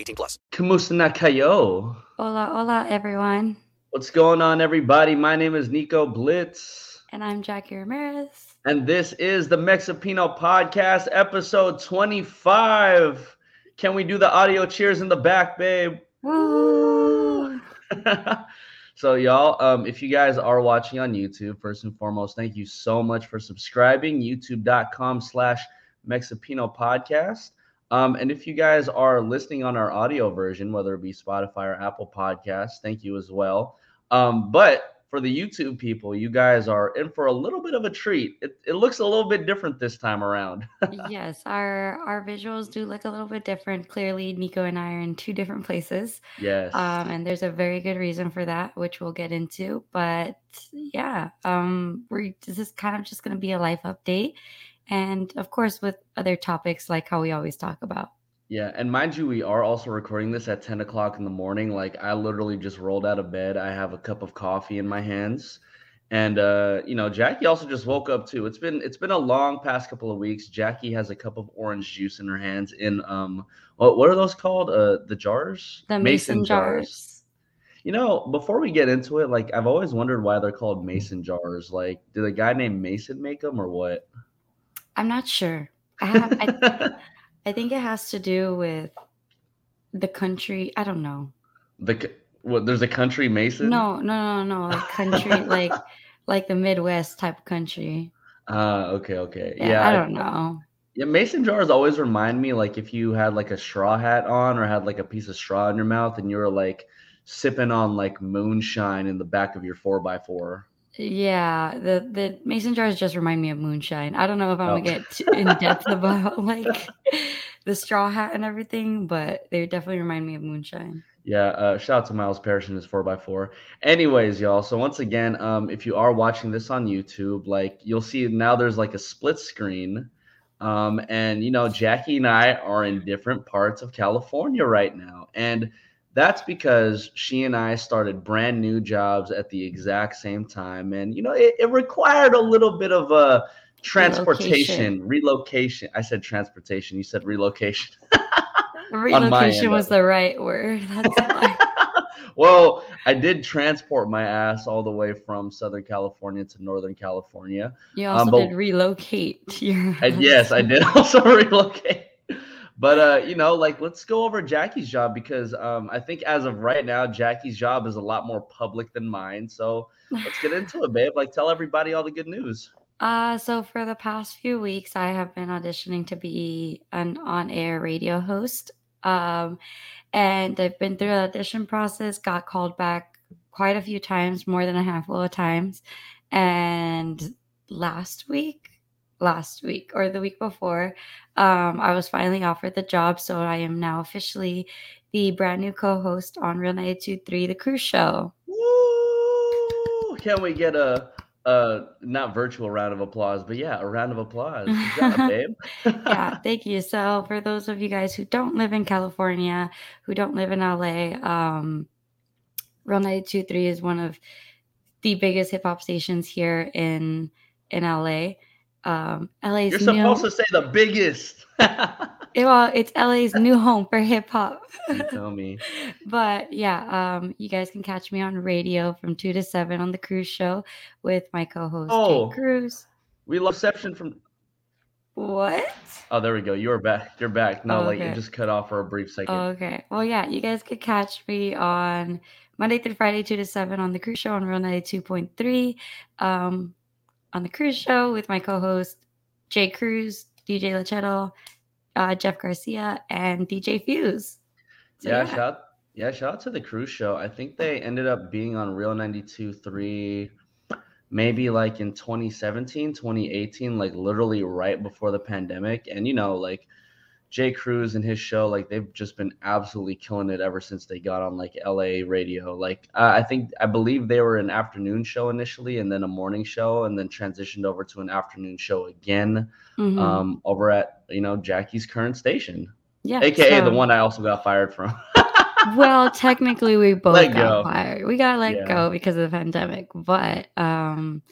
18 plus. Kamusta na kayo? Hola, hola, everyone. What's going on, everybody? My name is Nico Blitz, And I'm Jackie Ramirez. and this is the Mexipino Podcast, episode 25. Can we do the audio cheers in the back, babe? Woo! so, y'all, um, if you guys are watching on YouTube, first and foremost, thank you so much for subscribing. YouTube.com slash Mexipino Podcast. Um, and if you guys are listening on our audio version, whether it be Spotify or Apple Podcasts, thank you as well. Um, but for the YouTube people, you guys are in for a little bit of a treat. It, it looks a little bit different this time around. yes, our our visuals do look a little bit different. Clearly, Nico and I are in two different places. yes. Um, and there's a very good reason for that, which we'll get into. But yeah, um, we're this is kind of just going to be a life update, and of course, with other topics like how we always talk about. Yeah, and mind you, we are also recording this at 10 o'clock in the morning. Like I literally just rolled out of bed. I have a cup of coffee in my hands. And uh, you know, Jackie also just woke up too. It's been it's been a long past couple of weeks. Jackie has a cup of orange juice in her hands in um what what are those called? Uh the jars? The mason, jars. You know, before we get into it, like I've always wondered why they're called mason jars. Like, did a guy named Mason make them or what? I'm not sure. I have. I, I think it has to do with the country. I don't know. the what there's a country Mason? No, no, no, no. Like country, like like the Midwest type of country. Ah, okay, okay. Yeah, Yeah, I don't know. Yeah, mason jars always remind me like if you had like a straw hat on or had like a piece of straw in your mouth and you were like sipping on like moonshine in the back of your four by four. Yeah, the the mason jars just remind me of moonshine. I don't know if I'm Oh. gonna get in depth about like the straw hat and everything, but they definitely remind me of moonshine. Yeah, uh, shout out to Miles Parrish and his 4x4. Anyways, y'all, so once again, um, if you are watching this on YouTube, like you'll see now there's like a split screen. Um, and you know, Jackie and I are in different parts of California right now. And that's because she and I started brand new jobs at the exact same time. And you know, it, it required a little bit of a transportation, relocation. I said transportation, you said relocation. Relocation was the right word. That's well, I did transport my ass all the way from Southern California to Northern California. You Um, also but- did relocate your. And yes, I did also relocate. But uh, you know, like let's go over Jackie's job because um, I think as of right now, Jackie's job is a lot more public than mine. So let's get into it, babe. Like tell everybody all the good news. Uh, so for the past few weeks, I have been auditioning to be an on-air radio host. Um, and I've been through the audition process, got called back quite a few times, more than a handful of times. And last week, last week or the week before, um, I was finally offered the job. So I am now officially the brand new co-host on Real 923, The Cruz Show. Woo! Can we get a uh not virtual round of applause, but yeah, a round of applause. Job, babe. yeah, thank you. So, for those of you guys who don't live in California, who don't live in LA, um, Real 923 is one of the biggest hip hop stations here in in LA. Um, LA's You're new, supposed to say the biggest. Eh, well, it's LA's new home for hip hop. tell me. but yeah, um, you guys can catch me on radio from two to seven on the Cruz Show with my co-host Oh. Jay Cruz. We love reception from What? Oh, there we go. You're back. You're back. No, Oh, like okay. it just cut off for a brief second. Okay. Well, yeah, you guys could catch me on Monday through Friday, 2 to 7 on the cruz show on Real 92.3. Um, on the cruz show with my co host, Jay Cruz, DJ Lachetto, uh, Jeff Garcia, and DJ Fuse. So, yeah, shout yeah, shout out to the cruz show. I think they ended up being on Real 92.3 maybe like in 2017, 2018, like literally right before the pandemic. And you know, like Jay Cruz and his show, like they've just been absolutely killing it ever since they got on like LA radio. Like uh, I think I believe they were an afternoon show initially, and then a morning show, and then transitioned over to an afternoon show again Mhm. um, over at you know Jackie's current station, yeah. aka the one I also got fired from. well, technically, we both Let got go. fired. We got let Yeah. go because of the pandemic. But um,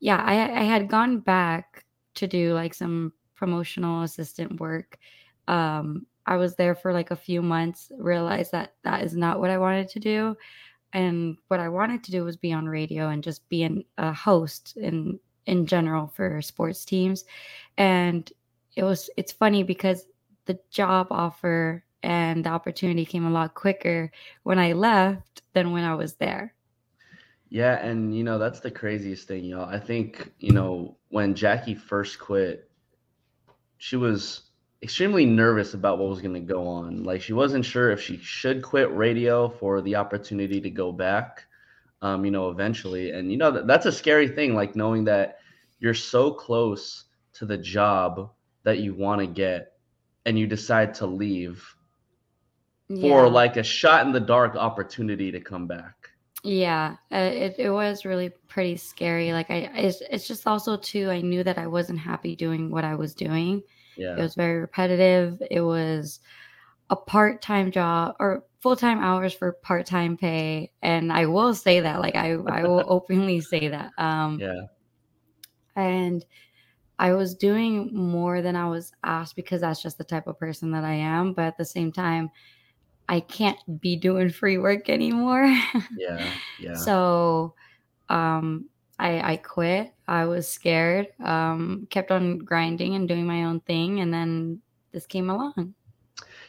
yeah, I, I had gone back to do like some promotional assistant work. Um, I was there for like a few months, realized that that is not what I wanted to do. And what I wanted to do was be on radio and just be an, a host in in general for sports teams. And it was it's funny because the job offer and the opportunity came a lot quicker when I left than when I was there. Yeah, and you know, that's the craziest thing, y'all. I think, you know, when Jackie first quit, she was extremely nervous about what was going to go on. Like she wasn't sure if she should quit radio for the opportunity to go back um, you know, eventually. And you know, that, that's a scary thing like knowing that you're so close to the job that you want to get and you decide to leave for like a shot in the dark opportunity to come back. Yeah, uh, it it was really pretty scary. Like I, it's it's just also too. I knew that I wasn't happy doing what I was doing. It was very repetitive. It was a part time job or full time hours for part time pay, and I will say that. Like I I will openly say that. Um, Yeah. and I was doing more than I was asked because that's just the type of person that I am. But at the same time, I can't be doing free work anymore. Yeah. Yeah. So um I I quit. I was scared. Um kept on grinding and doing my own thing and then this came along.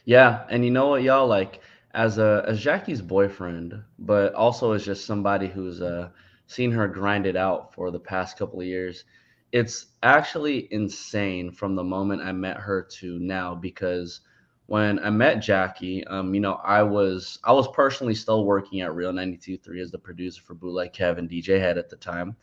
Yeah, and you know what, y'all like as a as Jackie's boyfriend, but also as just somebody who's uh seen her grind it out for the past couple of years. It's actually insane from the moment I met her to now because when I met Jackie, um, you know, I was I was personally still working at Real 92.3 as the producer for Bootleg Kevin DJ Head at the time.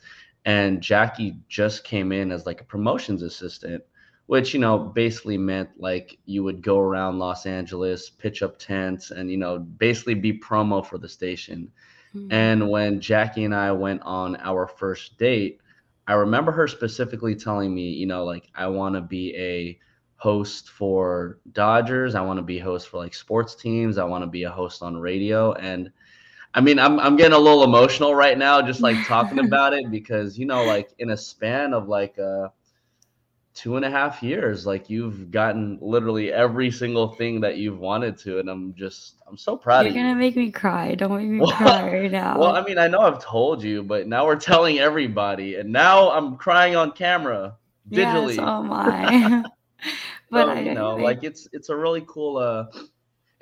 And Jackie just came in as like a promotions assistant which you know basically meant like you would go around Los Angeles, pitch up tents, and you know basically be promo for the station. Mm-hmm. And when Jackie and I went on our first date, I remember her specifically telling me, you know, like I want to be a host for Dodgers, I want to be host for like sports teams, I want to be a host on radio and I mean, I'm I'm getting a little emotional right now just like talking about it because you know like in a span of like uh two and a half years like you've gotten literally every single thing that you've wanted to and i'm just i'm so proud You're of you gonna make me cry. Don't make me Well- cry right now. well i mean i know i've told you but now we're telling everybody and now i'm crying on camera digitally Yes, oh my. but so, I you know like it's it's a really cool uh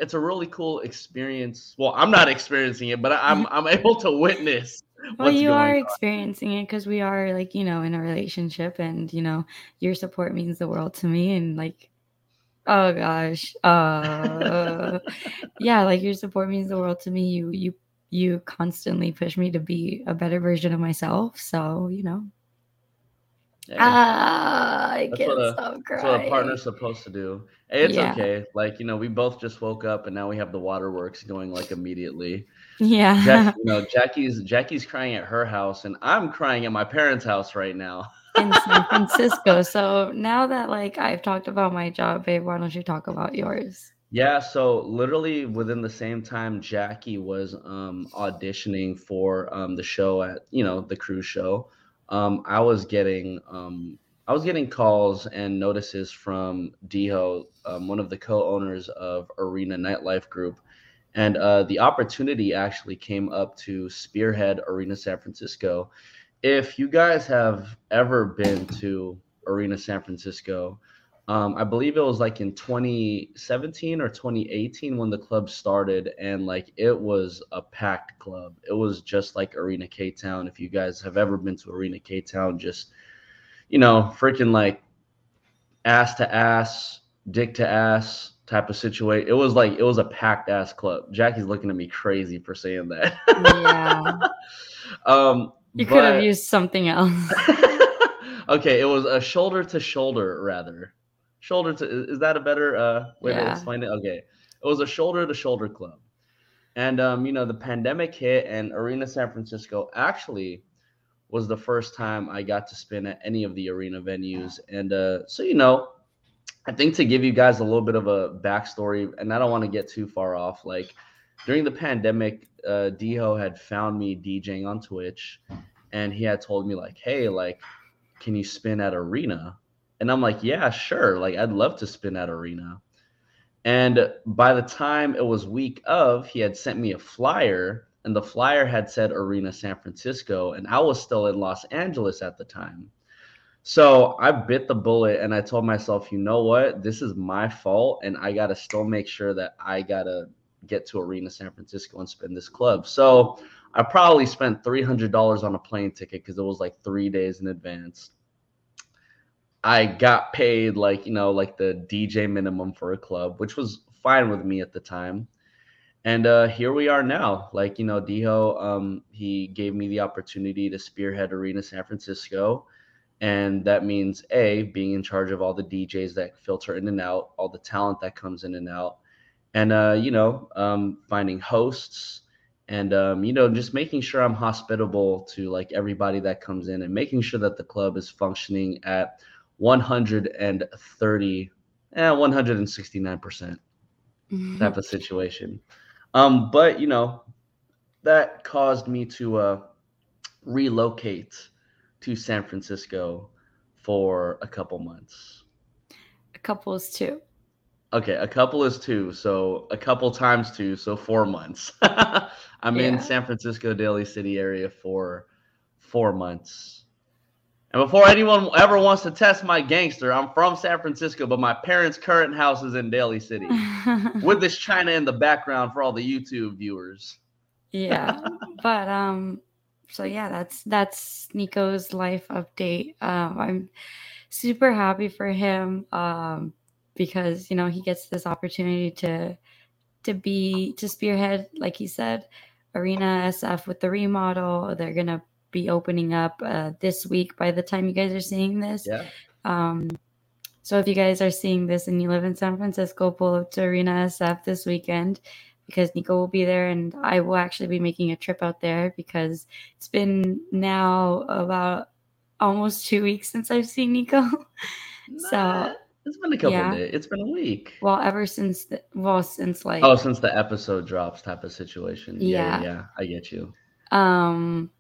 it's a really cool experience well i'm not experiencing it but i'm i'm able to witness well you are on. experiencing it because we are like you know in a relationship and you know your support means the world to me and like oh gosh uh yeah like your support means the world to me you you you constantly push me to be a better version of myself so you know. Ah i That's can't a- stop That's crying what a partner's supposed to do. Hey, It's Yeah. okay. Like, you know, we both just woke up and now we have the waterworks going like immediately. yeah Jack, you know, Jackie's Jackie's crying at her house and I'm crying at my parents' house right now. in san francisco so now that like i've talked about my job babe why don't you talk about yours Yeah, so literally within the same time Jackie was um auditioning for um the show at, you know, the cruz show. Um I was getting um I was getting calls and notices from Diho, um, one of the co-owners of Arena Nightlife Group, and uh, the opportunity actually came up to spearhead Arena San Francisco. If you guys have ever been to Arena San Francisco, um, I believe it was like in 2017 or 2018 when the club started, and like it was a packed club. It was just like Arena K Town. If you guys have ever been to Arena K Town, just you know, freaking like ass to ass, dick to ass type of situation. It was like it was a packed ass club. Jackie's looking at me crazy for saying that. Yeah. um, You could have used something else. okay, it was a shoulder to shoulder rather. Shoulder to is that a better uh way to explain it? Okay. It was a shoulder to shoulder club. And um, you know, the pandemic hit and Arena San Francisco actually was the first time I got to spin at any of the arena venues. And uh so you know, I think to give you guys a little bit of a backstory, and I don't want to get too far off, like during the pandemic, uh had found me DJing on Twitch and he had told me like, hey, like, can you spin at arena? And I'm like, yeah, sure. Like, I'd love to spin at arena. And by the time it was week of, he had sent me a flyer, and the flyer had said Arena San Francisco, and I was still in Los Angeles at the time. So I bit the bullet and I told myself, you know what? This is my fault, and I gotta still make sure that I gotta get to Arena San Francisco and spin this club. So I probably spent three hundred dollars on a plane ticket because it was like three days in advance. I got paid like you know like the DJ minimum for a club, which was fine with me at the time. And uh, here we are now. Like you know, Diho, um, he gave me the opportunity to spearhead Arena San Francisco, and that means a being in charge of all the DJs that filter in and out, all the talent that comes in and out, and uh, you know, um, finding hosts, and um, you know just making sure i'm hospitable to like everybody that comes in and making sure that the club is functioning at 130 eh, 169% type of situation um but you know that caused me to uh relocate to san francisco for a couple months A couple is two. Okay, a couple is two, so a couple times two, so four months. I'm in San Francisco, Daly City area for four months. And before anyone ever wants to test my gangster, I'm from San Francisco, but my parents' current house is in Daly City. With this China in the background for all the YouTube viewers. yeah but um so yeah that's that's nico's life update um i'm super happy for him um because you know he gets this opportunity to to be to spearhead like he said arena sf with the remodel they're gonna be opening up uh, this week by the time you guys are seeing this Yeah. um so if you guys are seeing this and you live in San Francisco, pull up to Arena SF this weekend because Nico will be there and I will actually be making a trip out there because it's been now about almost two weeks since I've seen Nico. So, it's been a couple yeah. days. It's been a week. well, ever since the, well, since like Oh, since the episode drops type of situation. Yeah, yeah, Yeah. yeah. I get you. Um,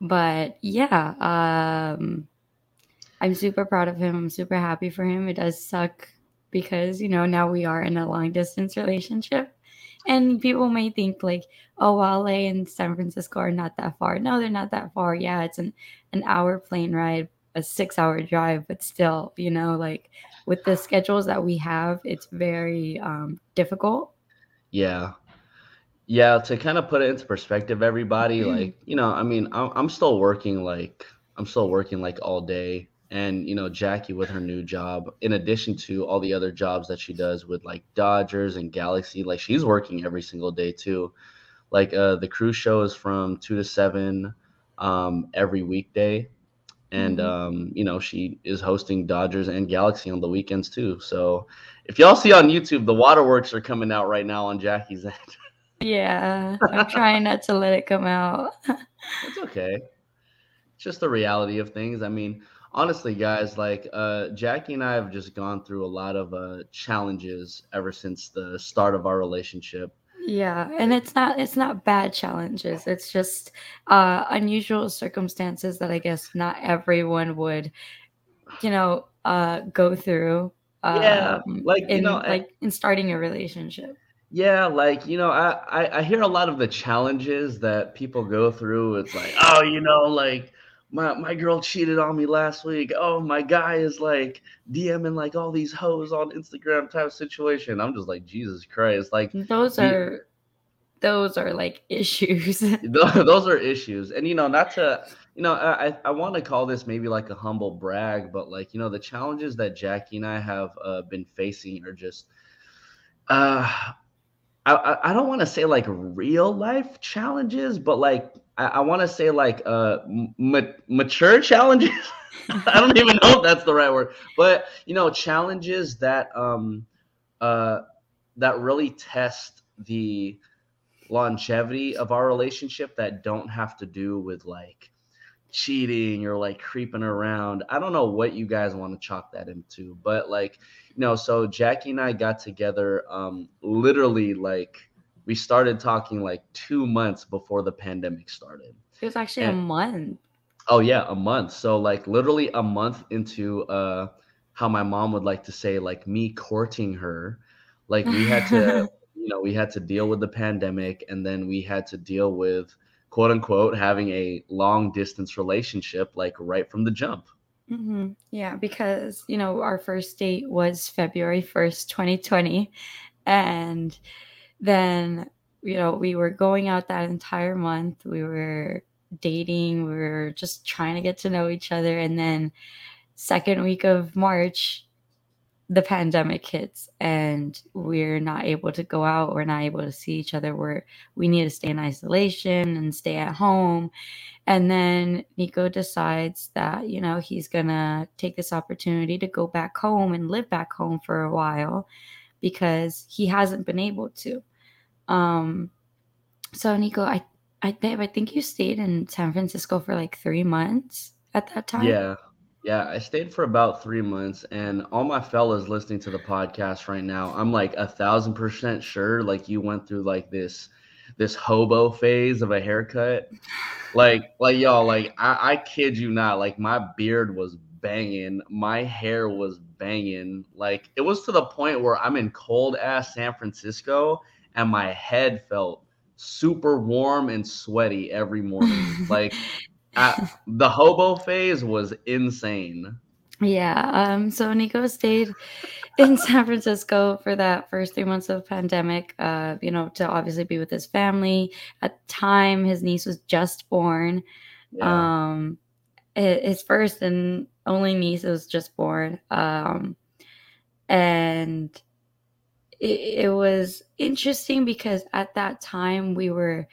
but yeah, um, I'm super proud of him. I'm super happy for him. It does suck because you know now we are in a long distance relationship, and people may think like, oh, LA and San Francisco are not that far. No, they're not that far. Yeah, it's an an hour plane ride, a six hour drive, but still, you know, like with the schedules that we have, it's very um, difficult. Yeah. Yeah, to kind of put it into perspective, everybody, like, you know, I mean, I'm, I'm still working like, I'm still working like all day. And, you know, Jackie with her new job, in addition to all the other jobs that she does with like Dodgers and Galaxy, like she's working every single day too. Like, uh, the cruz show is from two to seven um, every weekday. And, Mhm. um, you know, she is hosting Dodgers and Galaxy on the weekends too. So if y'all see on YouTube, the waterworks are coming out right now on Jackie's end. Yeah, I'm trying not to let it come out. It's okay. It's just the reality of things. I mean, honestly, guys, like uh, Jackie and I have just gone through a lot of uh, challenges ever since the start of our relationship. Yeah, and it's not it's not bad challenges. It's just uh unusual circumstances that I guess not everyone would, you know, uh go through. Yeah, um, like, you in know, like in starting a relationship. Yeah, like you know, I, I I hear a lot of the challenges that people go through. It's like, oh, you know, like my my girl cheated on me last week. Oh, my guy is like DMing like all these hoes on Instagram type situation. I'm just like Jesus Christ. Like those are those are like issues. those are issues, and you know, not to you know, I I want to call this maybe like a humble brag, but like you know, the challenges that Jackie and I have uh, been facing are just. Uh, I, I don't want to say like real life challenges, but like I, I want to say like uh ma- mature challenges. I don't even know if that's the right word, but you know challenges that um uh that really test the longevity of our relationship that don't have to do with like cheating or like creeping around. I don't know what you guys want to chalk that into, but like, know, so Jackie and I got together um literally like we started talking like 2 months before the pandemic started. It was actually and, a month. Oh yeah, a month. So like literally a month into uh how my mom would like to say like me courting her. Like we had to you know, we had to deal with the pandemic and then we had to deal with quote unquote having a long distance relationship like right from the jump. Mm-hmm. Yeah, because you know our first date was February first, twenty twenty, and then you know we were going out that entire month. We were dating. We were just trying to get to know each other, and then second week of March, the pandemic hits and we're not able to go out we're not able to see each other we're we need to stay in isolation and stay at home. And then nico decides that you know he's gonna take this opportunity to go back home and live back home for a while because he hasn't been able to. Um so nico i i, I think you stayed in san francisco for like three months at that time. Yeah yeah, I stayed for about three months, and all my fellas listening to the podcast right now, I'm like a thousand percent sure, like you went through like this, this hobo phase of a haircut, like, like y'all, like I, I kid you not, like my beard was banging, my hair was banging, like it was to the point where I'm in cold ass San Francisco, and my head felt super warm and sweaty every morning, like the hobo phase was insane. Yeah. Um, so Nico stayed in San Francisco for that first three months of the pandemic, uh, you know, to obviously be with his family. At the time, his niece was just born. Yeah. Um, his first and only niece was just born. Um, and it, it was interesting because at that time we were,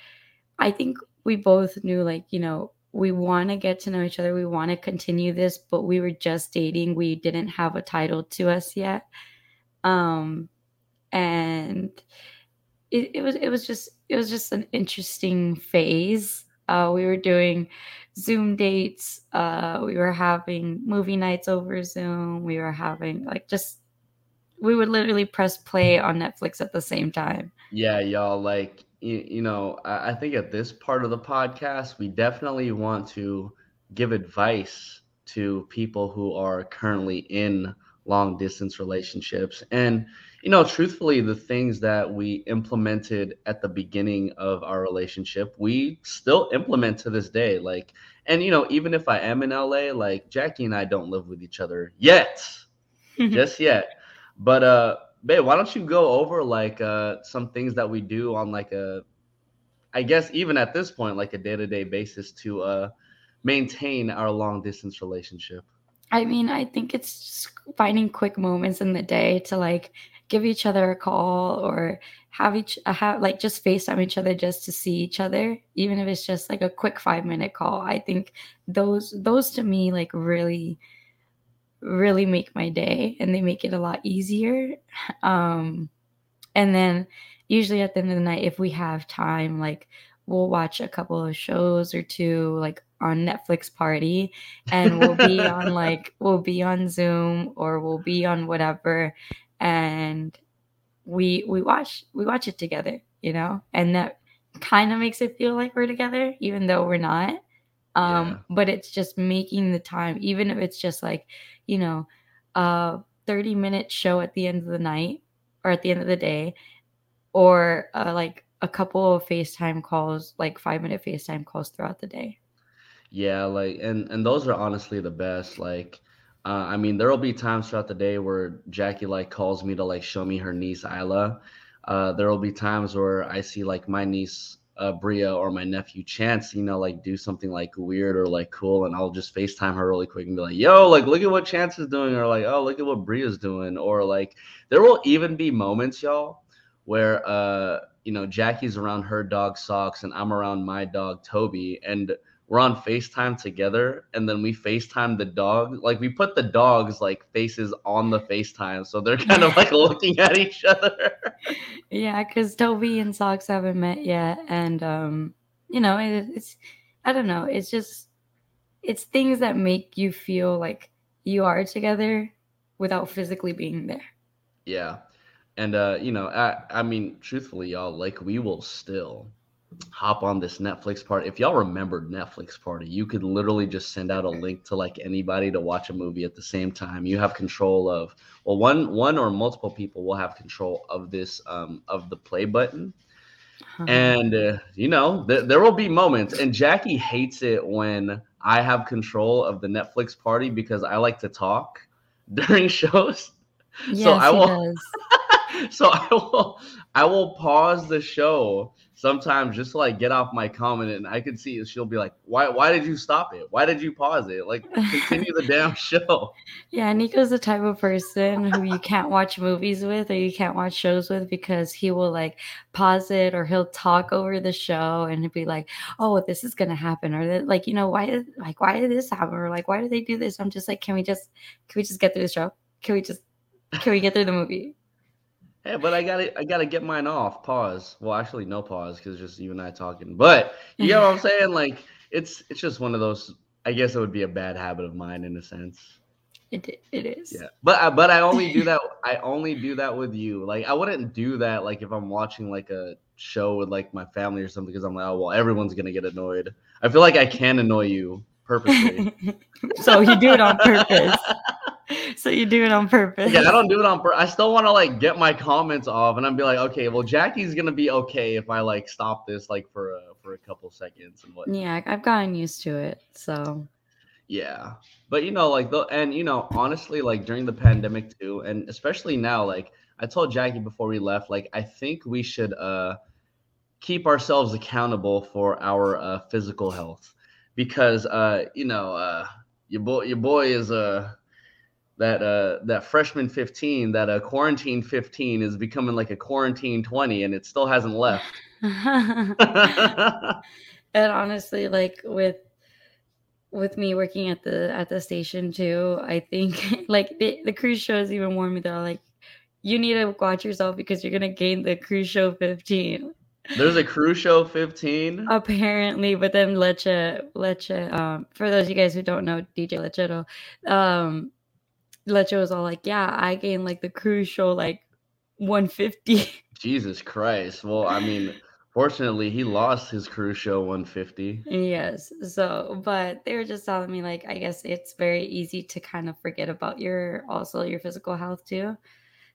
I think we both knew, like, you know, we want to get to know each other. We want to continue this, but we were just dating. We didn't have a title to us yet. Um, and it, it was it was just it was just an interesting phase. Uh, we were doing Zoom dates. Uh, we were having movie nights over Zoom. We were having like just we would literally press play on Netflix at the same time. Yeah, y'all like you, you know, I, I think at this part of the podcast, we definitely want to give advice to people who are currently in long distance relationships. And, you know, truthfully, the things that we implemented at the beginning of our relationship, we still implement to this day. Like, and, you know, even if I am in LA, like Jackie and I don't live with each other yet, just yet. But, uh, babe, why don't you go over like uh, some things that we do on like a, I guess even at this point, like a day to day basis to uh, maintain our long distance relationship. I mean, I think it's finding quick moments in the day to like give each other a call or have each uh, have like just FaceTime each other just to see each other, even if it's just like a quick five minute call. I think those those to me like really really make my day and they make it a lot easier. Um, and then usually at the end of the night, if we have time, like we'll watch a couple of shows or two, like on Netflix party, and we'll be on like we'll be on Zoom or we'll be on whatever, and we we watch we watch it together, you know, and that kind of makes it feel like we're together, even though we're not. Um, yeah. but it's just making the time, even if it's just like you know, a 30 minute show at the end of the night or at the end of the day, or uh, like a couple of FaceTime calls, like five minute FaceTime calls throughout the day. Yeah, like and and those are honestly the best. Like, uh, I mean, there will be times throughout the day where Jackie like calls me to like show me her niece Isla. Uh, there will be times where I see like my niece uh, Bria or my nephew Chance, you know, like do something like weird or like cool, and I'll just FaceTime her really quick and be like, "Yo, like look at what Chance is doing," or like, "Oh, look at what Bria's doing," or like there will even be moments, y'all, where uh, you know, Jackie's around her dog Socks and I'm around my dog Toby, and we're on FaceTime together and then we FaceTime the dog. Like we put the dogs like faces on the FaceTime. So they're kind of like looking at each other. Yeah, because Toby and Socks haven't met yet. And um, you know, it, it's I don't know, it's just it's things that make you feel like you are together without physically being there. Yeah. And uh, you know, I I mean, truthfully, y'all, like we will still hop on this Netflix party. If y'all remembered Netflix party, you could literally just send out a link to like anybody to watch a movie at the same time. You have control of well, one one or multiple people will have control of this um, of the play button. Uh-huh. And uh, you know, th- there will be moments, and Jackie hates it when I have control of the Netflix party because I like to talk during shows. Yes, so I will. so I will I will pause the show sometimes just to like get off my comment and I can see she'll be like, Why why did you stop it? Why did you pause it? Like continue the damn show. Yeah, Nico's the type of person who you can't watch movies with or you can't watch shows with because he will like pause it or he'll talk over the show and he'll be like, Oh, this is gonna happen, or like, you know, why did like why did this happen? Or like why did they do this? I'm just like, Can we just can we just get through the show? Can we just can we get through the movie? Hey, but I gotta I gotta get mine off. Pause. Well, actually, no pause because just you and I talking. But you know what I'm saying? Like it's it's just one of those. I guess it would be a bad habit of mine in a sense. It it is. Yeah, but I, but I only do that. I only do that with you. Like I wouldn't do that like if I'm watching like a show with like my family or something because I'm like, oh well, everyone's gonna get annoyed. I feel like I can annoy you purposely. so you do it on purpose. so you do it on purpose. Yeah, I don't do it on purpose. I still want to like get my comments off, and I'm be like, okay, well, Jackie's gonna be okay if I like stop this like for a for a couple seconds and what. Yeah, I've gotten used to it, so. Yeah, but you know, like the and you know, honestly, like during the pandemic too, and especially now, like I told Jackie before we left, like I think we should uh keep ourselves accountable for our uh, physical health because uh you know uh your boy your boy is uh that uh that freshman 15 that a uh, quarantine 15 is becoming like a quarantine 20 and it still hasn't left. And honestly like with with me working at the at the station too i think like the, the cruz shows even warned me they're like you need to watch yourself because you're gonna gain the cruz show 15 there's a cruz show 15 apparently but then leche leche um for those of you guys who don't know dj lechero um Leche was all like, "Yeah, I gained like the cruz show like 150." Jesus Christ! Well, I mean, fortunately, he lost his cruz show 150. Yes. So, but they were just telling me like, I guess it's very easy to kind of forget about your also your physical health too.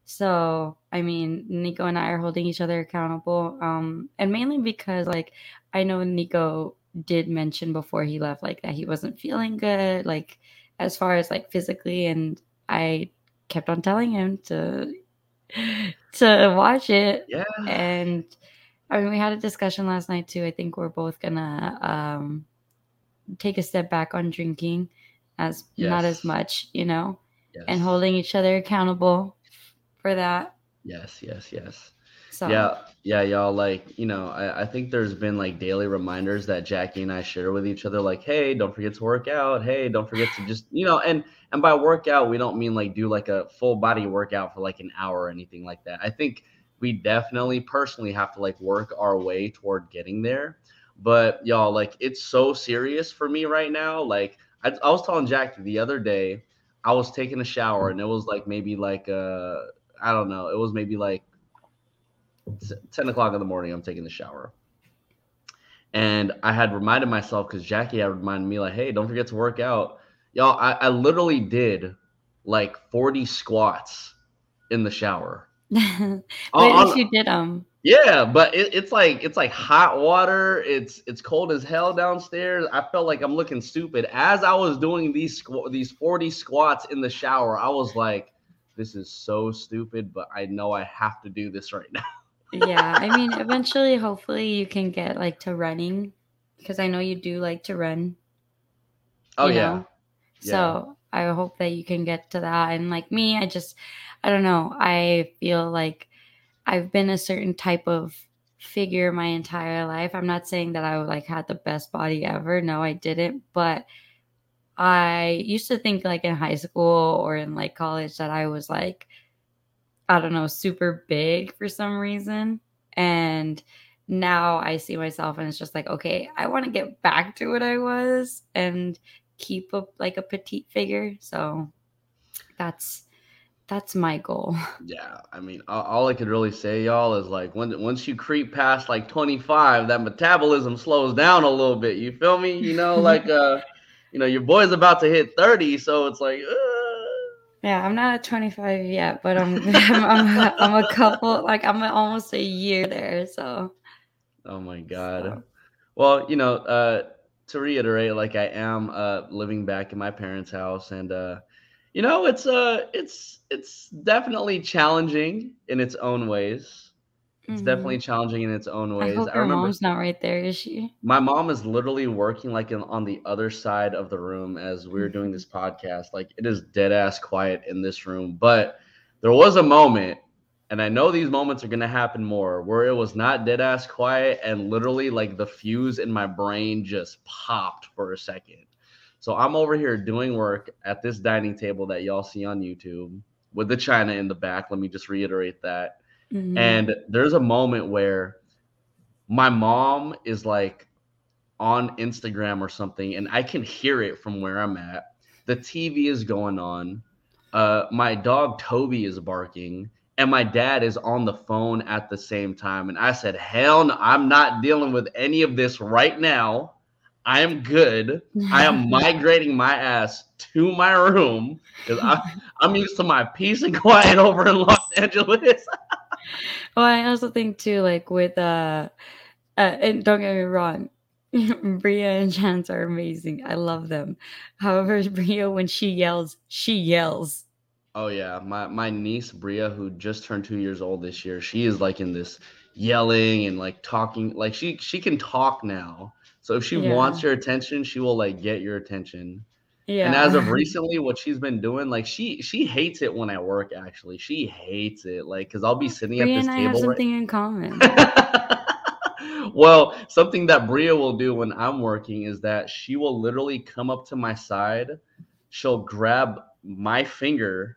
So, I mean, Nico and I are holding each other accountable, um, and mainly because like I know Nico did mention before he left like that he wasn't feeling good, like as far as like physically and I kept on telling him to to watch it. Yeah. And I mean, we had a discussion last night too. I think we're both gonna um, take a step back on drinking, as yes. not as much, you know, yes. and holding each other accountable for that. Yes, yes, yes. So yeah, yeah, y'all. Like, you know, I, I think there's been like daily reminders that Jackie and I share with each other, like, hey, don't forget to work out. Hey, don't forget to just, you know, and and by workout, we don't mean like do like a full body workout for like an hour or anything like that. I think we definitely personally have to like work our way toward getting there. But y'all, like, it's so serious for me right now. Like, I, I was telling Jackie the other day, I was taking a shower and it was like maybe like uh I don't know, it was maybe like 10 o'clock in the morning, I'm taking the shower. And I had reminded myself because Jackie had reminded me, like, hey, don't forget to work out. Y'all, I, I literally did like 40 squats in the shower. but On- at least you did them. Yeah, but it, it's like it's like hot water. It's it's cold as hell downstairs. I felt like I'm looking stupid as I was doing these squ- these 40 squats in the shower. I was like, this is so stupid, but I know I have to do this right now. Yeah, I mean, eventually, hopefully, you can get like to running because I know you do like to run. Oh you yeah. So I hope that you can get to that. And like me, I just, I don't know. I feel like I've been a certain type of figure my entire life. I'm not saying that I like had the best body ever. No, I didn't. But I used to think like in high school or in like college that I was like, I don't know, super big for some reason. And now I see myself and it's just like, okay, I want to get back to what I was and keep a like a petite figure. So that's that's my goal. Yeah, I mean, all, all I could really say, y'all, is like when once you creep past like 25, that metabolism slows down a little bit. You feel me? You know, like uh, you know, your boy's about to hit 30, so it's like, uh, Yeah, I'm not at 25 yet, but I'm I'm, I'm, I'm a couple like I'm almost a year there. So oh my god. So- Well, you know, uh, to reiterate, like I am uh living back in my parents' house, and uh, you know, it's uh, it's it's definitely challenging in its own ways. It's mhm. definitely challenging in its own I ways. hope I your remember. mom's not right there, is she? my mom is literally working like in, on the other side of the room as we're doing this podcast like it is dead ass quiet in this room but there was a moment and i know these moments are going to happen more where it was not dead ass quiet and literally like the fuse in my brain just popped for a second so i'm over here doing work at this dining table that y'all see on youtube with the china in the back let me just reiterate that Mhm. and there's a moment where my mom is like on Instagram or something, and I can hear it from where I'm at. The TV is going on. Uh, my dog Toby is barking, and my dad is on the phone at the same time. And I said, Hell no, I'm not dealing with any of this right now. I am good. I am migrating my ass to my room because I'm used to my peace and quiet over in Los Angeles. Well, I also think too, like with uh, uh and don't get me wrong, Bria and Chance are amazing. I love them. However, Bria, when she yells, she yells. Oh yeah, my my niece Bria, who just turned two years old this year, she is like in this yelling and like talking. Like she she can talk now. So if she Yeah. wants your attention, she will like get your attention. Yeah. And as of recently, what she's been doing, like she she hates it when I work. Actually, she hates it. Like because I'll be sitting Bria at this and I have table. right- something in common. well, something that Bria will do when I'm working is that she will literally come up to my side. She'll grab my finger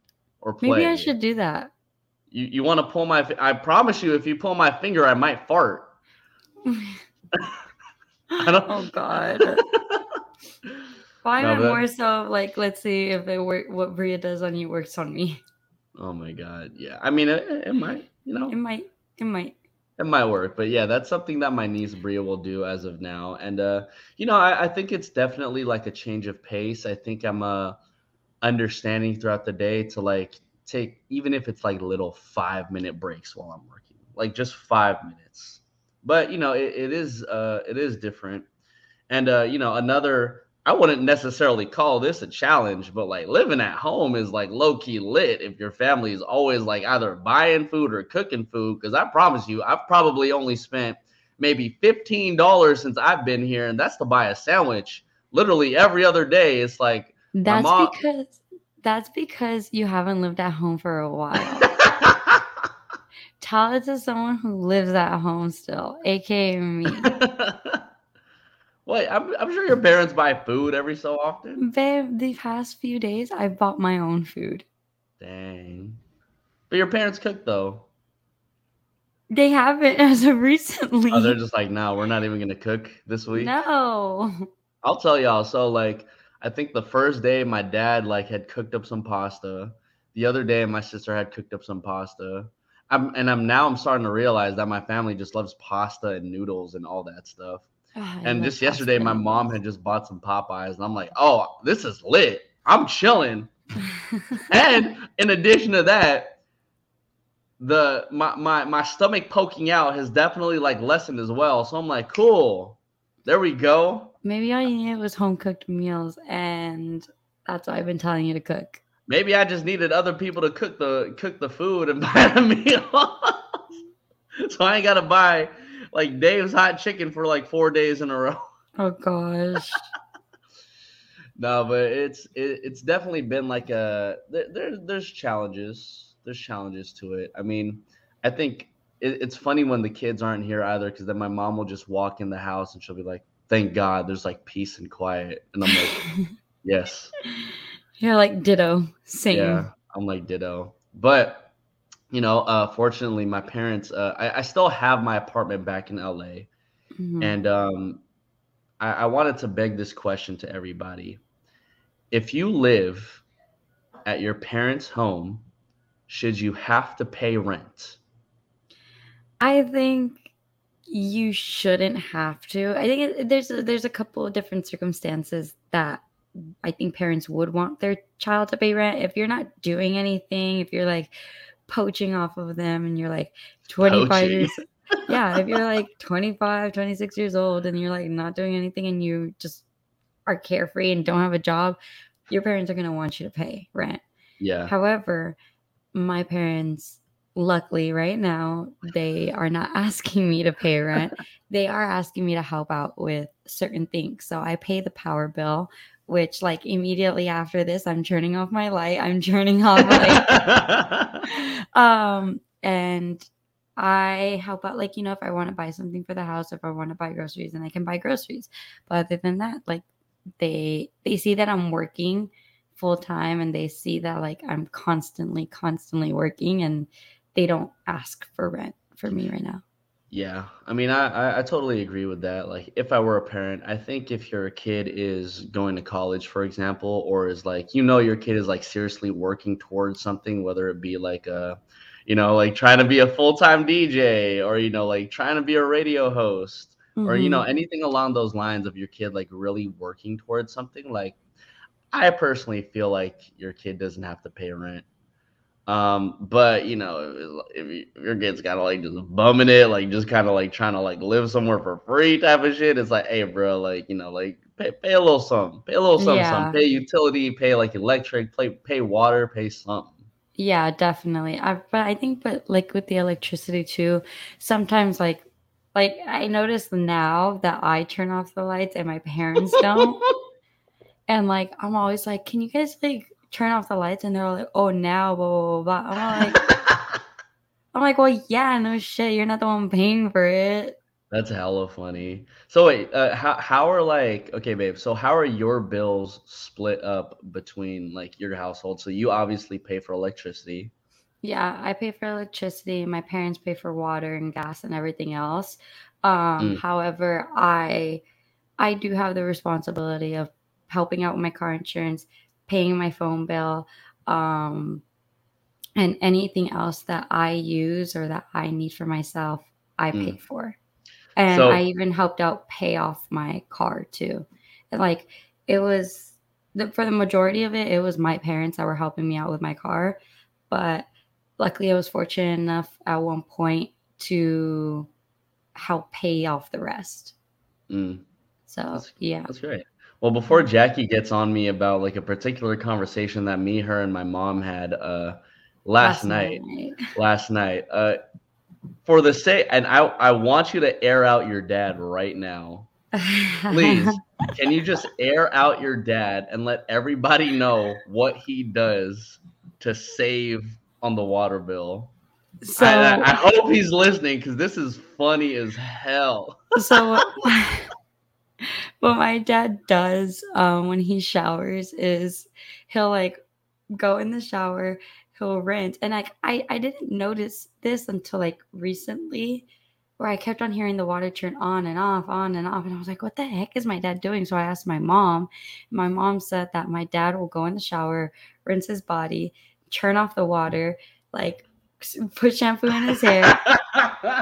or play. Maybe I should do that. You, you want to pull my? I promise you, if you pull my finger, I might fart. I don't. Oh God. I No, but- more so like let's see if it work what Bria does on you works on me. Oh my god. Yeah. I mean, it, it might. You know, It might. It might. It might work, but yeah, that's something that my niece Bria will do as of now. And uh, you know, I, I think it's definitely like a change of pace. I think I'm uh understanding throughout the day to like take even if it's like little five minute breaks while I'm working, like just five minutes. But you know, it, it is uh it is different. And uh, you know, another I wouldn't necessarily call this a challenge, but like living at home is like low key lit if your family is always like either buying food or cooking food. Cause I promise you, I've probably only spent maybe $15 since I've been here, and that's to buy a sandwich literally every other day. It's like, That's mom- because that's because you haven't lived at home for a while. Tell it to someone who lives at home still, aka me. Wait, I'm, I'm sure your parents buy food every so often. Babe, the past few days I bought my own food. Dang. But your parents cook though. They haven't as of recently. Oh, they're just like, no, we're not even gonna cook this week. no. I'll tell y'all. So like, I think the first day my dad like had cooked up some pasta. The other day my sister had cooked up some pasta. I'm and I'm now I'm starting to realize that my family just loves pasta and noodles and all that stuff. I And just yesterday, pasta my mom had just bought some Popeyes, and I'm like, oh, this is lit. I'm chilling. and in addition to that, the my my my stomach poking out has definitely like lessened as well. So I'm like, cool. There we go. Maybe all you needed was home cooked meals, and that's why I've been telling you to cook. Maybe I just needed other people to cook the cook the food and buy the meal. so I ain't gotta buy like Dave's hot chicken for like four days in a row. Oh gosh. No, but it's it, it's definitely been like a there, there there's challenges. There's challenges to it. I mean, I think it, it's funny when the kids aren't here either because then my mom will just walk in the house and she'll be like, "Thank God, there's like peace and quiet," and I'm like, "Yes, You're like ditto. Same. yeah." I'm like ditto. But you know, uh, fortunately, my parents, uh, I, I still have my apartment back in LA, Mhm. and um, I, I wanted to beg this question to everybody. If you live at your parents' home, should you have to pay rent? I think you shouldn't have to. I think it, there's a, there's a couple of different circumstances that I think parents would want their child to pay rent. If you're not doing anything, if you're like poaching off of them and you're like 25 Poaching. years yeah, if you're like 25, 26 years old and you're like not doing anything and you just are carefree and don't have a job, your parents are going to want you to pay rent. Yeah. However, my parents, luckily, right now, they are not asking me to pay rent. they are asking me to help out with certain things. So I pay the power bill, which, like, immediately after this, I'm turning off my light. I'm turning off, like, um, and I help out, like, you know, if I want to buy something for the house, if I want to buy groceries, and I can buy groceries. But other than that, like, they they see that I'm working full time and they see that like I'm constantly, constantly working and they don't ask for rent for me right now. Yeah, I mean, I, I I totally agree with that. Like, if I were a parent, I think if your kid is going to college, for example, or is like, you know, your kid is like seriously working towards something, whether it be like a, you know, like trying to be a full-time DJ, or you know, like trying to be a radio host, or you know, Mhm. anything along those lines of your kid like really working towards something. Like, I personally feel like your kid doesn't have to pay rent. Um, but you know, if you- if your kid's kind of like just bumming it, like just kind of like trying to like live somewhere for free type of shit, it's like, hey, bro, like you know, like pay, pay a little something, pay a little something, Yeah. something, pay utility, pay like electric, pay pay water, pay something. Yeah, definitely. I, but I think, but like with the electricity too, sometimes like, like I notice now that I turn off the lights and my parents don't, and like I'm always like, can you guys like turn off the lights? And they're like, oh, now, blah blah blah. blah. I'm like, I'm like, well, yeah, no shit, you're not the one paying for it. That's hella funny. So wait, uh, how how are like okay, babe? So how are your bills split up between like your household? So you obviously pay for electricity. Yeah, I pay for electricity. My parents pay for water and gas and everything else. Um, Mm. however, I I do have the responsibility of helping out with my car insurance, paying my phone bill, um, and anything else that I use or that I need for myself, I pay Mm. for. And So- I even helped out pay off my car too. And like it was the, for the majority of it, it was my parents that were helping me out with my car. But luckily, I was fortunate enough at one point to help pay off the rest. Mm, So That's- yeah, that's great. Well, before Jackie gets on me about like a particular conversation that me, her, and my mom had uh last, night, last night. Uh, for the sake, and I I want you to air out your dad right now. Please, can you just air out your dad and let everybody know what he does to save on the water bill? so I, I hope he's listening because this is funny as hell. so what my dad does um, when he showers is he'll like go in the shower he'll rinse and like I, I didn't notice this until like recently where i kept on hearing the water turn on and off on and off and i was like what the heck is my dad doing? So i asked my mom my mom said that my dad will go in the shower rinse his body turn off the water like put shampoo in his hair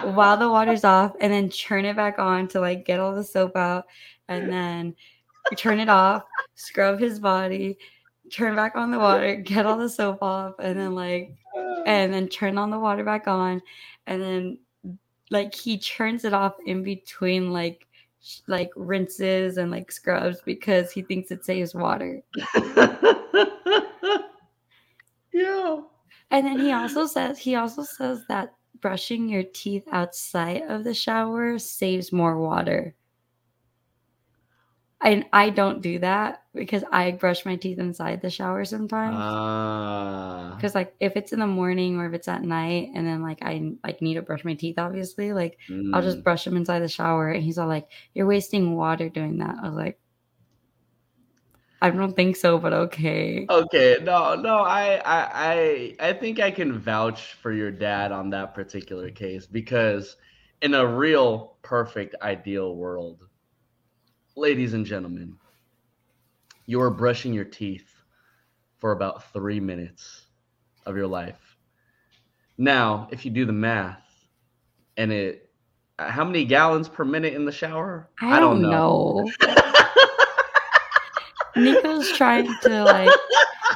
while the water's off and then turn it back on to like get all the soap out and then turn it off scrub his body turn back on the water get all the soap off and then like and then turn on the water back on and then like he turns it off in between like like rinses and like scrubs because he thinks it saves water yeah. And then he also says he also says that brushing your teeth outside of the shower saves more water. And I don't do that because I brush my teeth inside the shower sometimes. Ah. Because like if it's in the morning or if it's at night and then like I like need to brush my teeth, obviously, like I'll just Mm. brush them inside the shower. And he's all like, You're wasting water doing that. I was like, I don't think so, but okay. Okay, no, no, I, I, I, I think I can vouch for your dad on that particular case because, in a real perfect ideal world, ladies and gentlemen, you are brushing your teeth for about three minutes of your life. Now, if you do the math, and it, how many gallons per minute in the shower? I, don't, know. Nico's trying to like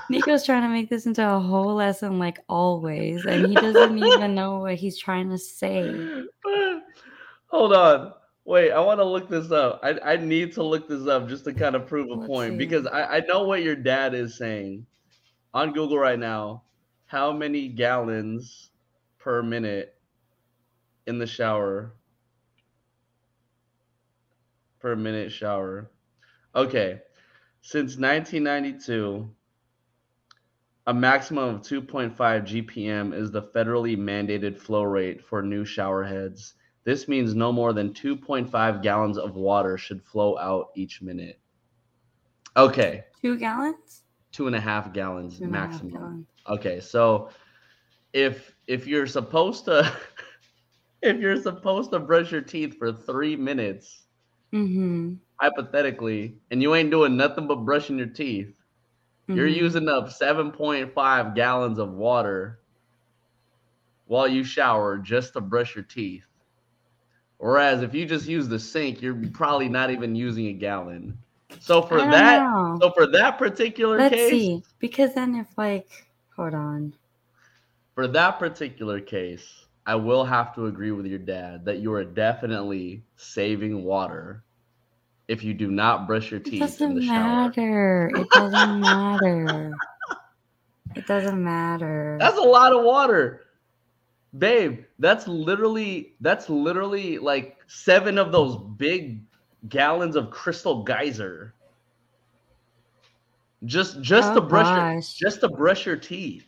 Nico's trying to make this into a whole lesson like always, and he doesn't even know what he's trying to say. Hold on. Wait, I want to look this up. I, I need to look this up just to kind of prove a Let's point see. because I, I know what your dad is saying on Google right now. How many gallons per minute in the shower? Per minute shower. Okay. Since 1992, a maximum of 2.5 GPM is the federally mandated flow rate for new shower heads. This means no more than 2.5 gallons of water should flow out each minute. Okay, Two gallons? two and a half gallons Two and a half maximum. gallons. Okay, so if if you're supposed to if you're supposed to brush your teeth for three minutes, Mm-hmm. hypothetically, and you ain't doing nothing but brushing your teeth, you're Mhm. using up 7.5 gallons of water while you shower just to brush your teeth. Whereas if you just use the sink, you're probably not even using a gallon. So for that, know. so for that particular Let's case, see. Because then if like hold on. for that particular case, I will have to agree with your dad that you are definitely saving water if you do not brush your teeth in doesn't the shower. matter. It doesn't matter. It doesn't matter. That's a lot of water. Babe, that's literally that's literally like 7 of those big gallons of crystal geyser. Just just Oh, to brush your, just to brush your teeth.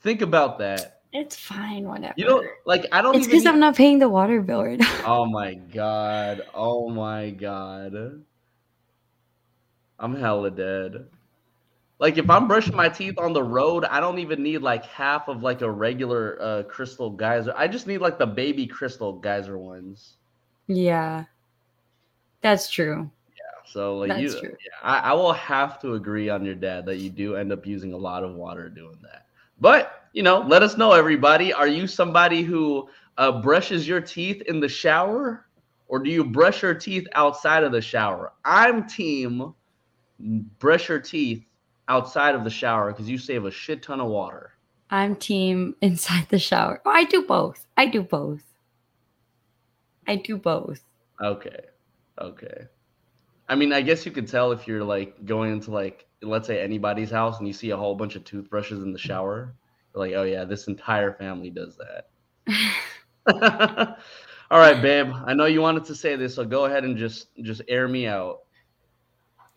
Think about that. It's fine, whatever. You don't like I don't it's even because I'm not paying the water bill right now. Oh my god. Oh my god. I'm hella dead. Like if I'm brushing my teeth on the road, I don't even need like half of like a regular uh crystal geyser. I just need like the baby crystal geyser ones. yeah. That's true. Yeah, so like you true. yeah, I, I will have to agree on your dad that you do end up using a lot of water doing that. But you know, let us know everybody. Are you somebody who uh, brushes your teeth in the shower, or do you brush your teeth outside of the shower? I'm team brush your teeth outside of the shower because you save a shit ton of water. I'm team inside the shower. Oh, I do both. I do both. I do both. Okay, okay. I mean, I guess you could tell if you're like going into like let's say anybody's house and you see a whole bunch of toothbrushes in the shower. You're like, oh yeah, this entire family does that. All right, babe. I know you wanted to say this, so go ahead and just just air me out.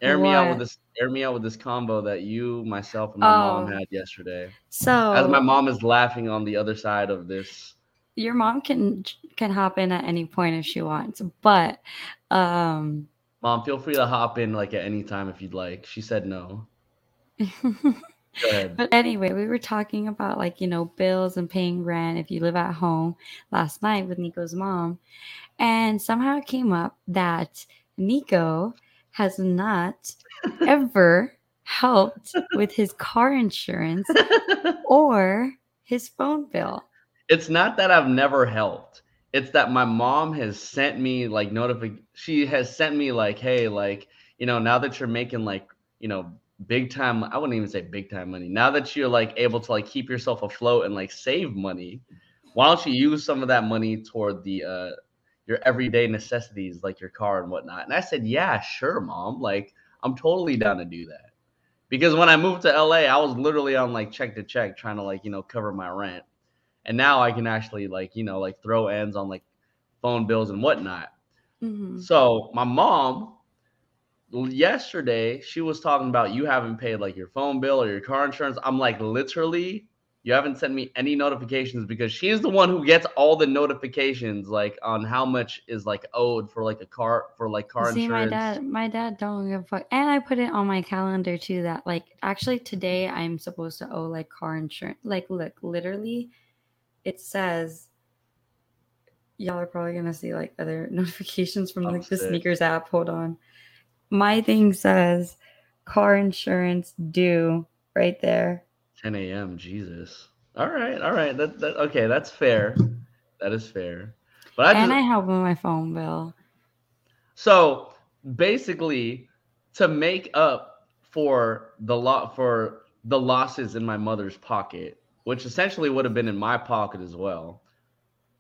Air me out with this. Air me out with this combo that you, myself, and my mom Oh. had yesterday. So As my mom is laughing on the other side of this. your mom can can hop in at any point if she wants, but um Mom, feel free to hop in like at any time if you'd like. She said no. But anyway, we were talking about like, you know, bills and paying rent if you live at home last night with Nico's mom. And somehow it came up that Nico has not ever helped with his car insurance or his phone bill. it's not that I've never helped. It's that my mom has sent me like notific. She has sent me like, hey, like you know, now that you're making like you know big time. I wouldn't even say big time money. Now that you're like able to like keep yourself afloat and like save money, why don't you use some of that money toward the uh your everyday necessities like your car and whatnot? And I said, yeah, sure, mom. Like I'm totally down to do that. Because when I moved to LA, I was literally on like check to check trying to like, you know, cover my rent and now I can actually like you know like throw ends on like phone bills and whatnot. Mhm. So my mom yesterday she was talking about you haven't paid like your phone bill or your car insurance. I'm like literally you haven't sent me any notifications because she's the one who gets all the notifications like on how much is like owed for like a car for like car See, insurance. my dad, my dad don't give a fuck. And I put it on my calendar too that like actually today I'm supposed to owe like car insurance. Like, look, literally, it says y'all are probably gonna see like other notifications from oh, like the sneakers app. Hold on. My thing says car insurance due right there. 10 a.m. Jesus. All right, all right. That, that okay. That's fair. That is fair. But I just and I help with my phone bill. So basically, to make up for the lot for the losses in my mother's pocket, which essentially would have been in my pocket as well,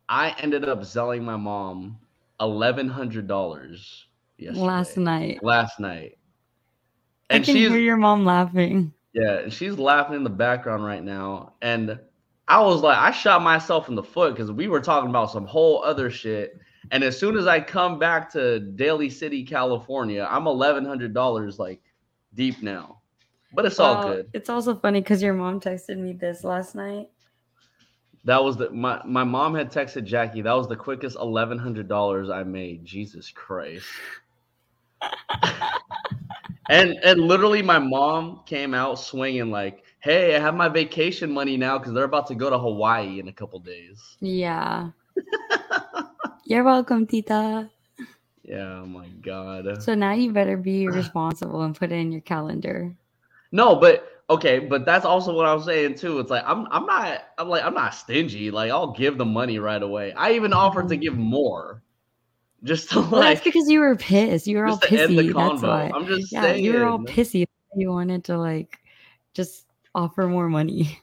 I ended up selling my mom eleven hundred dollars Last night. Last night, I and can she's hear your mom laughing. Yeah, and she's laughing in the background right now. And I was like, I shot myself in the foot because we were talking about some whole other shit. And as soon as I come back to Daly City, California, I'm eleven hundred dollars like deep now. But it's all good. It's also funny because your mom texted me this last night. That was the my my mom had texted Jackie. That was the quickest eleven hundred dollars I made. Jesus Christ. and and literally my mom came out swinging like, "Hey, I have my vacation money now because they're about to go to Hawaii in a couple days." Yeah. You're welcome, Tita. Yeah, oh my god. So now you better be responsible and put it in your calendar. No, but okay, but that's also what I'm saying too. It's like I'm I'm not I'm like I'm not stingy. Like I'll give the money right away. I even offered to give more. Just to Well, like that's because you were pissed. You were all pissy. That's why. I'm just Yeah, saying. you were all pissy. You wanted to like just offer more money.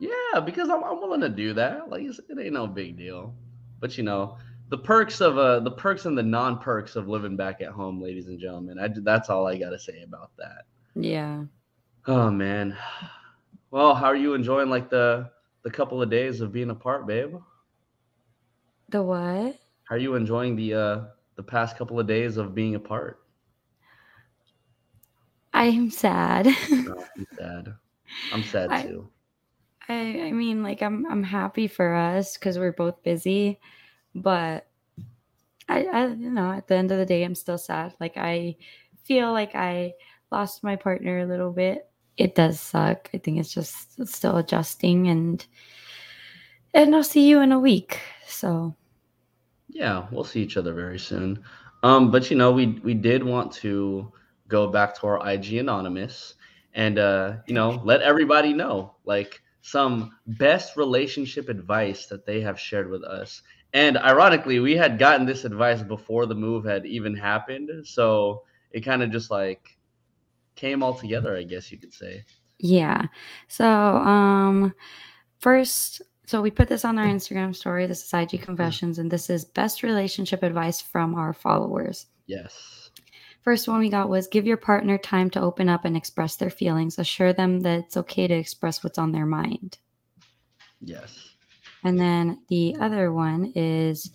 Yeah, because I'm, I'm willing to do that. Like it ain't no big deal. But you know, the perks of uh the perks and the non perks of living back at home, ladies and gentlemen. I that's all I gotta say about that. Yeah. Oh man. Well, how are you enjoying like the the couple of days of being apart, babe? The what? How are you enjoying the uh the past couple of days of being apart? I am sad. No, I'm sad. I'm sad I- too. I I mean like I'm I'm happy for us because we're both busy, but I I you know at the end of the day I'm still sad. Like I feel like I lost my partner a little bit. It does suck. I think it's just it's still adjusting and and I'll see you in a week. So Yeah, we'll see each other very soon. Um, but you know, we we did want to go back to our IG anonymous and uh, you know, let everybody know like some best relationship advice that they have shared with us. And ironically, we had gotten this advice before the move had even happened, so it kind of just like came all together, I guess you could say. Yeah. So, um, first, so we put this on our Instagram story. This is IG Confessions, and this is best relationship advice from our followers. Yes. First one we got was give your partner time to open up and express their feelings. Assure them that it's okay to express what's on their mind. Yes. And then the other one is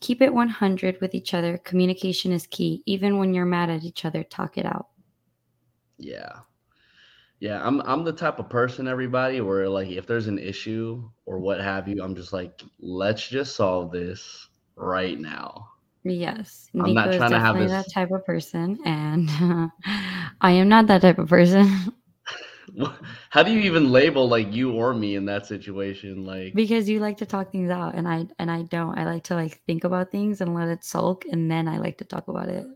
keep it 100 with each other. Communication is key. Even when you're mad at each other, talk it out. Yeah. Yeah, I'm I'm the type of person, everybody, where like if there's an issue or what have you, I'm just like, let's just solve this right now. Yes, I'm Nico not is trying to have definitely this- that type of person, and I am not that type of person How do you even label like you or me in that situation? Like, because you like to talk things out, and I and I don't. I like to like think about things and let it sulk, and then I like to talk about it.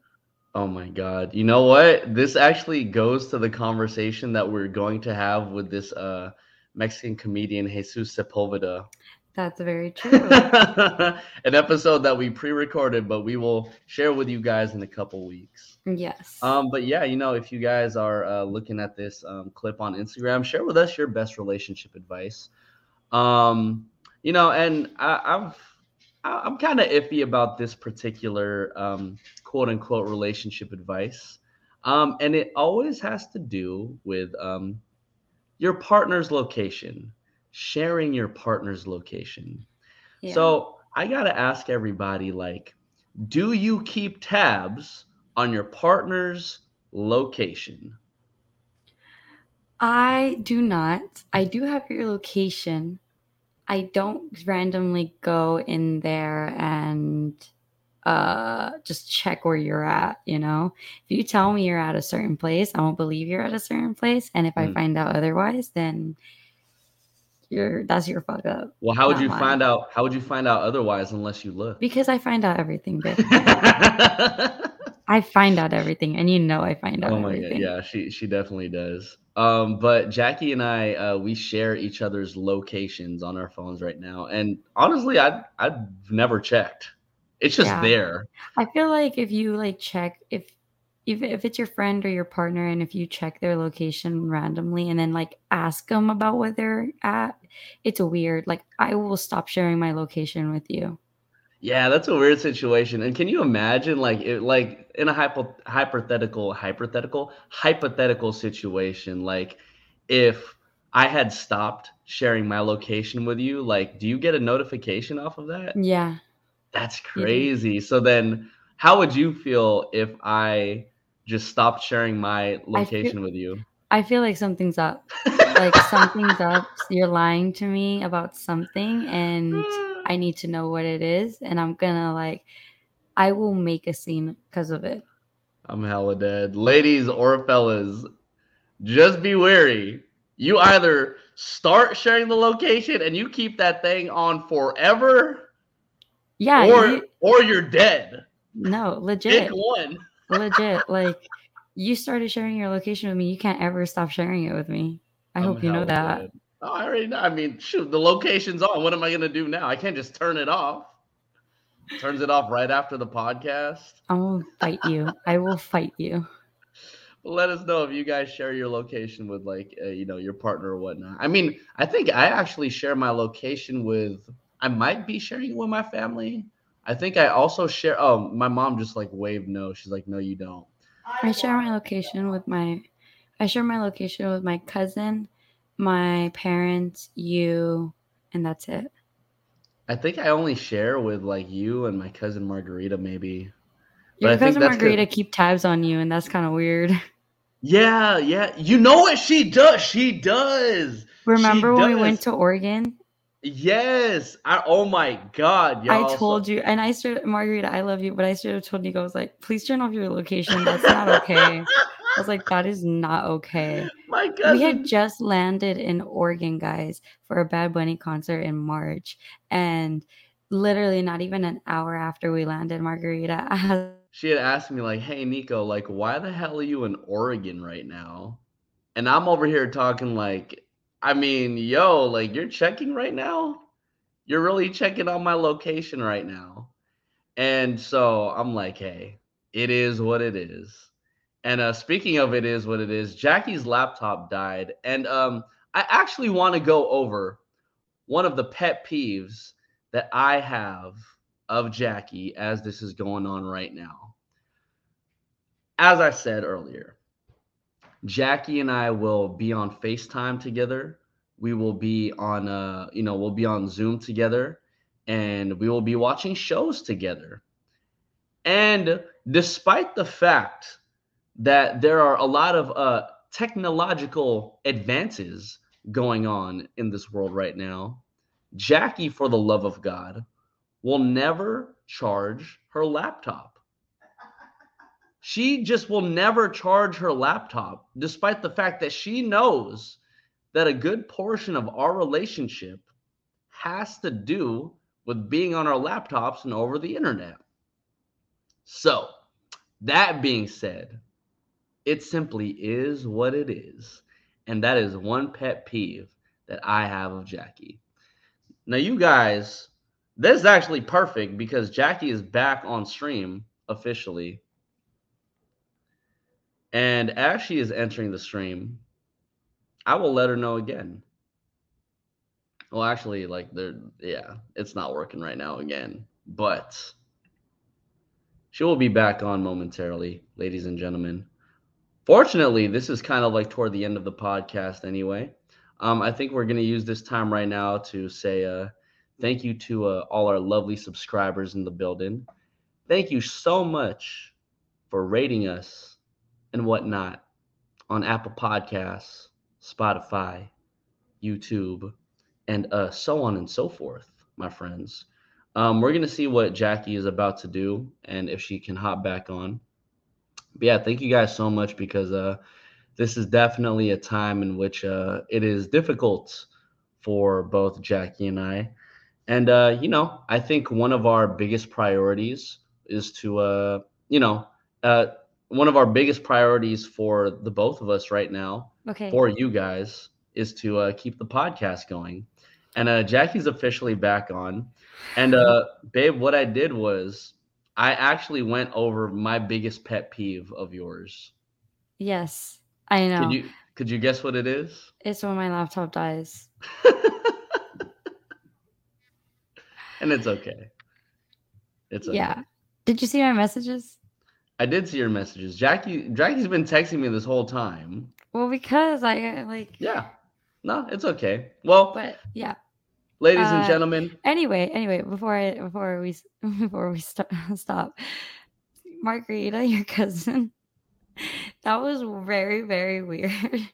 Oh my God. You know what? This actually goes to the conversation that we're going to have with this uh Mexican comedian Jesus Sepulveda. That's very true. An episode that we pre-recorded, but we will share with you guys in a couple weeks. yes. Um, but yeah, you know, if you guys are uh, looking at this um, clip on Instagram, share with us your best relationship advice. Um, you know, and I, I've I'm kind of iffy about this particular um, quote unquote relationship advice, um, and it always has to do with um, your partner's location, sharing your partner's location. Yeah. So I gotta ask everybody, like, do you keep tabs on your partner's location? I do not. I do have your location. I don't randomly go in there and uh just check where you're at, you know. If you tell me you're at a certain place, I won't believe you're at a certain place, and if I Mm. find out otherwise, then you're that's your fuck up. Well, how would you mine. find out? How would you find out otherwise unless you look? Because I find out everything, bitch. I find out everything, and you know I find out oh my everything. god, yeah, she she definitely does. Um, but Jackie and I, uh, we share each other's locations on our phones right now, and honestly, I I've never checked. It's just Yeah. there. I feel like if you like check if if if it's your friend or your partner and if you check their location randomly and then like ask them about where they're at, it's weird. Like I will stop sharing my location with you. Yeah, that's a weird situation. And can you imagine, like, it, like in a hypo, hypothetical, hypothetical, hypothetical situation, like, if I had stopped sharing my location with you, like, do you get a notification off of that? Yeah. That's crazy. So then, how would you feel if I just stopped sharing my location with you? I feel like something's up. Like something's up. You're lying to me about something and hmm. I need to know what it is and I'm gonna like I will make a scene because of it. I'm hella dead. Ladies or fellas, just be wary. You either start sharing the location and you keep that thing on forever, Yeah, or you- or you're dead. no, legit. Pick one. legit like you started sharing your location with me you can't ever stop sharing it with me i I'm hope you know that dead. Oh, I already know. I mean, shoot, the location's on. What am I gonna do now? I can't just turn it off. Turns it off right after the podcast. i will fight you i will fight you let us know if you guys share your location with like uh, you know your partner or whatnot i mean i think i actually share my location with i might be sharing it with my family i think i also share oh my mom just like waved no she's like no you don't i share my location with my i share my location with my cousin my parents you and that's it. I think i only share with like you and my cousin margarita maybe. But your I think cousin margarita keep tabs on you and that's kind of weird. Yeah yeah. You know what she does? She does. Remember when we went to oregon? Yes. I oh my god y'all. i told you and i straight margarita i love you but i straight up told nico i was like please turn off your location. That's not okay. I was like that is not okay my we had just landed in Oregon, guys, for a Bad Bunny concert in March. And literally not even an hour after we landed, Margarita asked, she had asked me like, "Hey Nico, like why the hell are you in Oregon right now?" And I'm over here talking like, I mean, yo, like you're checking right now? You're really checking on my location right now. And so I'm like, "Hey, it is what it is." And uh speaking of it is what it is, Jackie's laptop died and um I actually want to go over one of the pet peeves that I have of Jackie as this is going on right now. as I said earlier, Jackie and I will be on FaceTime together. We will be on uh, you know, we'll be on Zoom together and we will be watching shows together. And despite the fact that there are a lot of uh technological advances going on in this world right now, Jackie, for the love of God, will never charge her laptop. She just will never charge her laptop, despite the fact that she knows that a good portion of our relationship has to do with being on our laptops and over the internet. So, that being said, it simply is what it is. And that is one pet peeve that I have of Jackie. Now, you guys, this is actually perfect because Jackie is back on stream officially. And as she is entering the stream, I will let her know again. Well, actually, like there, yeah, it's not working right now again, but she will be back on momentarily, ladies and gentlemen. Fortunately, this is kind of like toward the end of the podcast anyway. Um, I think we're going to use this time right now to say uh, thank you to uh, all our lovely subscribers in the building. Thank you so much for rating us and whatnot on Apple Podcasts, Spotify, YouTube, and uh, so on and so forth, my friends. Um, we're going to see what Jackie is about to do and if she can hop back on. But yeah, thank you guys so much because uh, this is definitely a time in which uh, it is difficult for both Jackie and I. And, uh, you know, I think one of our biggest priorities is to, uh, you know, uh, one of our biggest priorities for the both of us right now, Okay. for you guys, is to uh, keep the podcast going. And uh, Jackie's officially back on. And, uh, babe, what I did was I actually went over my biggest pet peeve of yours. Yes, I know. Could you could you guess what it is? It's when my laptop dies. and it's okay. It's okay. Yeah. Did you see my messages? I did see your messages. Jackie Jackie's been texting me this whole time. Well, because I like. Yeah. No, it's okay. Well, But yeah. Ladies and uh, gentlemen, Anyway, anyway, before I before we before we st- stop, Margarita, your cousin, that was very very weird.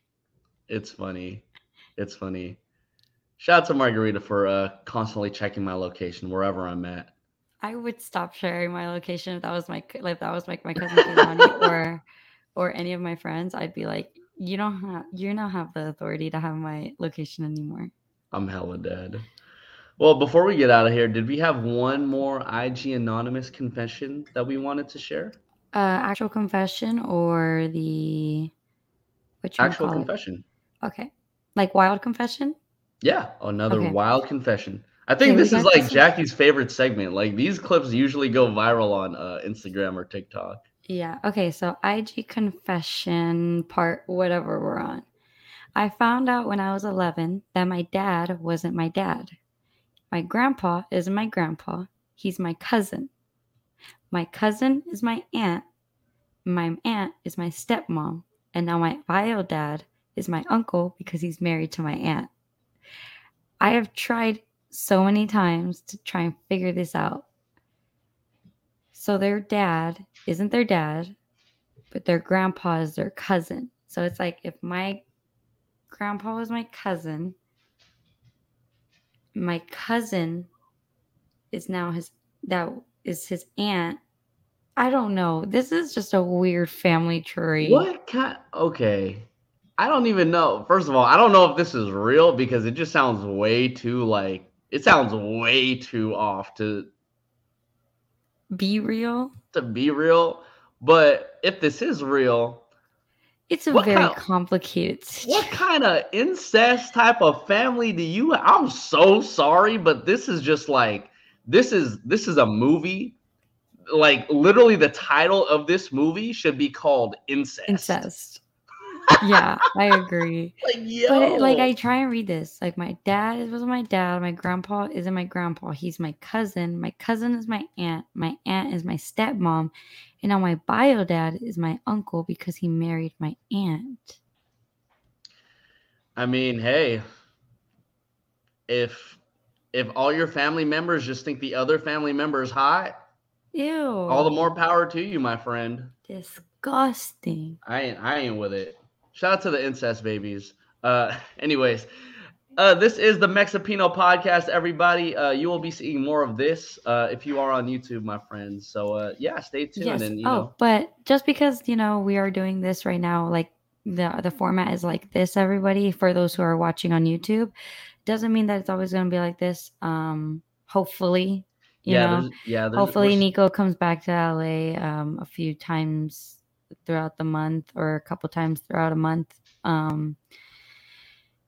it's funny. It's funny. Shout out to Margarita for uh, constantly checking my location wherever I'm at. I would stop sharing my location if that was my like that was like my cousin or or any of my friends. I'd be like, you don't have you don't have the authority to have my location anymore. I'm hella dead. Well, before we get out of here, did we have one more IG anonymous confession that we wanted to share? Uh, actual confession or the what you Actual call it? confession. Okay, like wild confession. Yeah, another Okay. wild confession. I think this is like this one. Jackie's favorite segment. Like these clips usually go viral on uh, Instagram or TikTok. Yeah. Okay. So IG confession part, whatever we're on. I found out when I was 11 that my dad wasn't my dad. My grandpa isn't my grandpa. He's my cousin. My cousin is my aunt. My aunt is my stepmom. And now my bio dad is my uncle because he's married to my aunt. I have tried so many times to try and figure this out. So their dad isn't their dad, but their grandpa is their cousin. So it's like if my grandpa was my cousin, my cousin is now his that is his aunt. I don't know. This is just a weird family tree. What kind? Okay, I don't even know. First of all, I don't know if this is real because it just sounds way too like it sounds way too off to Be real. to be real. But if this is real, It's a What very kind- complicated what kind of incest type of family do you? I'm so sorry, but this is just like this is this is a movie. Like literally, the title of this movie should be called incest. incest. Yeah, I agree. like yo, But it, like I try and read this. Like my dad is was my dad. My grandpa isn't my grandpa. He's my cousin. My cousin is my aunt. My aunt is my stepmom. And now my bio dad is my uncle because he married my aunt. I mean, hey, if if all your family members just think the other family member is hot, Ew. all the more power to you, my friend. disgusting. I ain't I ain't with it. Shout out to the incest babies. Uh anyways, uh this is the Mexipino podcast, everybody. Uh you will be seeing more of this uh if you are on YouTube, my friends. So uh yeah, stay tuned Yes. and you oh, know but just because you know we are doing this right now, like the the format is like this, everybody. For those who are watching on YouTube, doesn't mean that it's always going to be like this. Um, hopefully, you yeah, know, there's, yeah, there's, hopefully Nico comes back to LA um, a few times throughout the month or a couple times throughout a month. Um,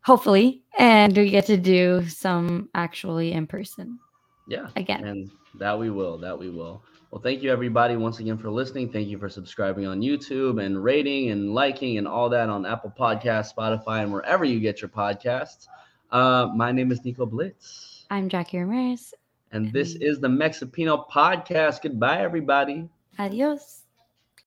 hopefully, and we get to do some actually in person yeah. again. And that we will, that we will. Well, thank you everybody once again for listening. Thank you for subscribing on YouTube and rating and liking and all that on Apple Podcasts, Spotify, and wherever you get your podcasts. Uh, my name is Nico Blitz, I'm Jackie Ramirez. and this is the Mexipino podcast. Goodbye, everybody. Adios.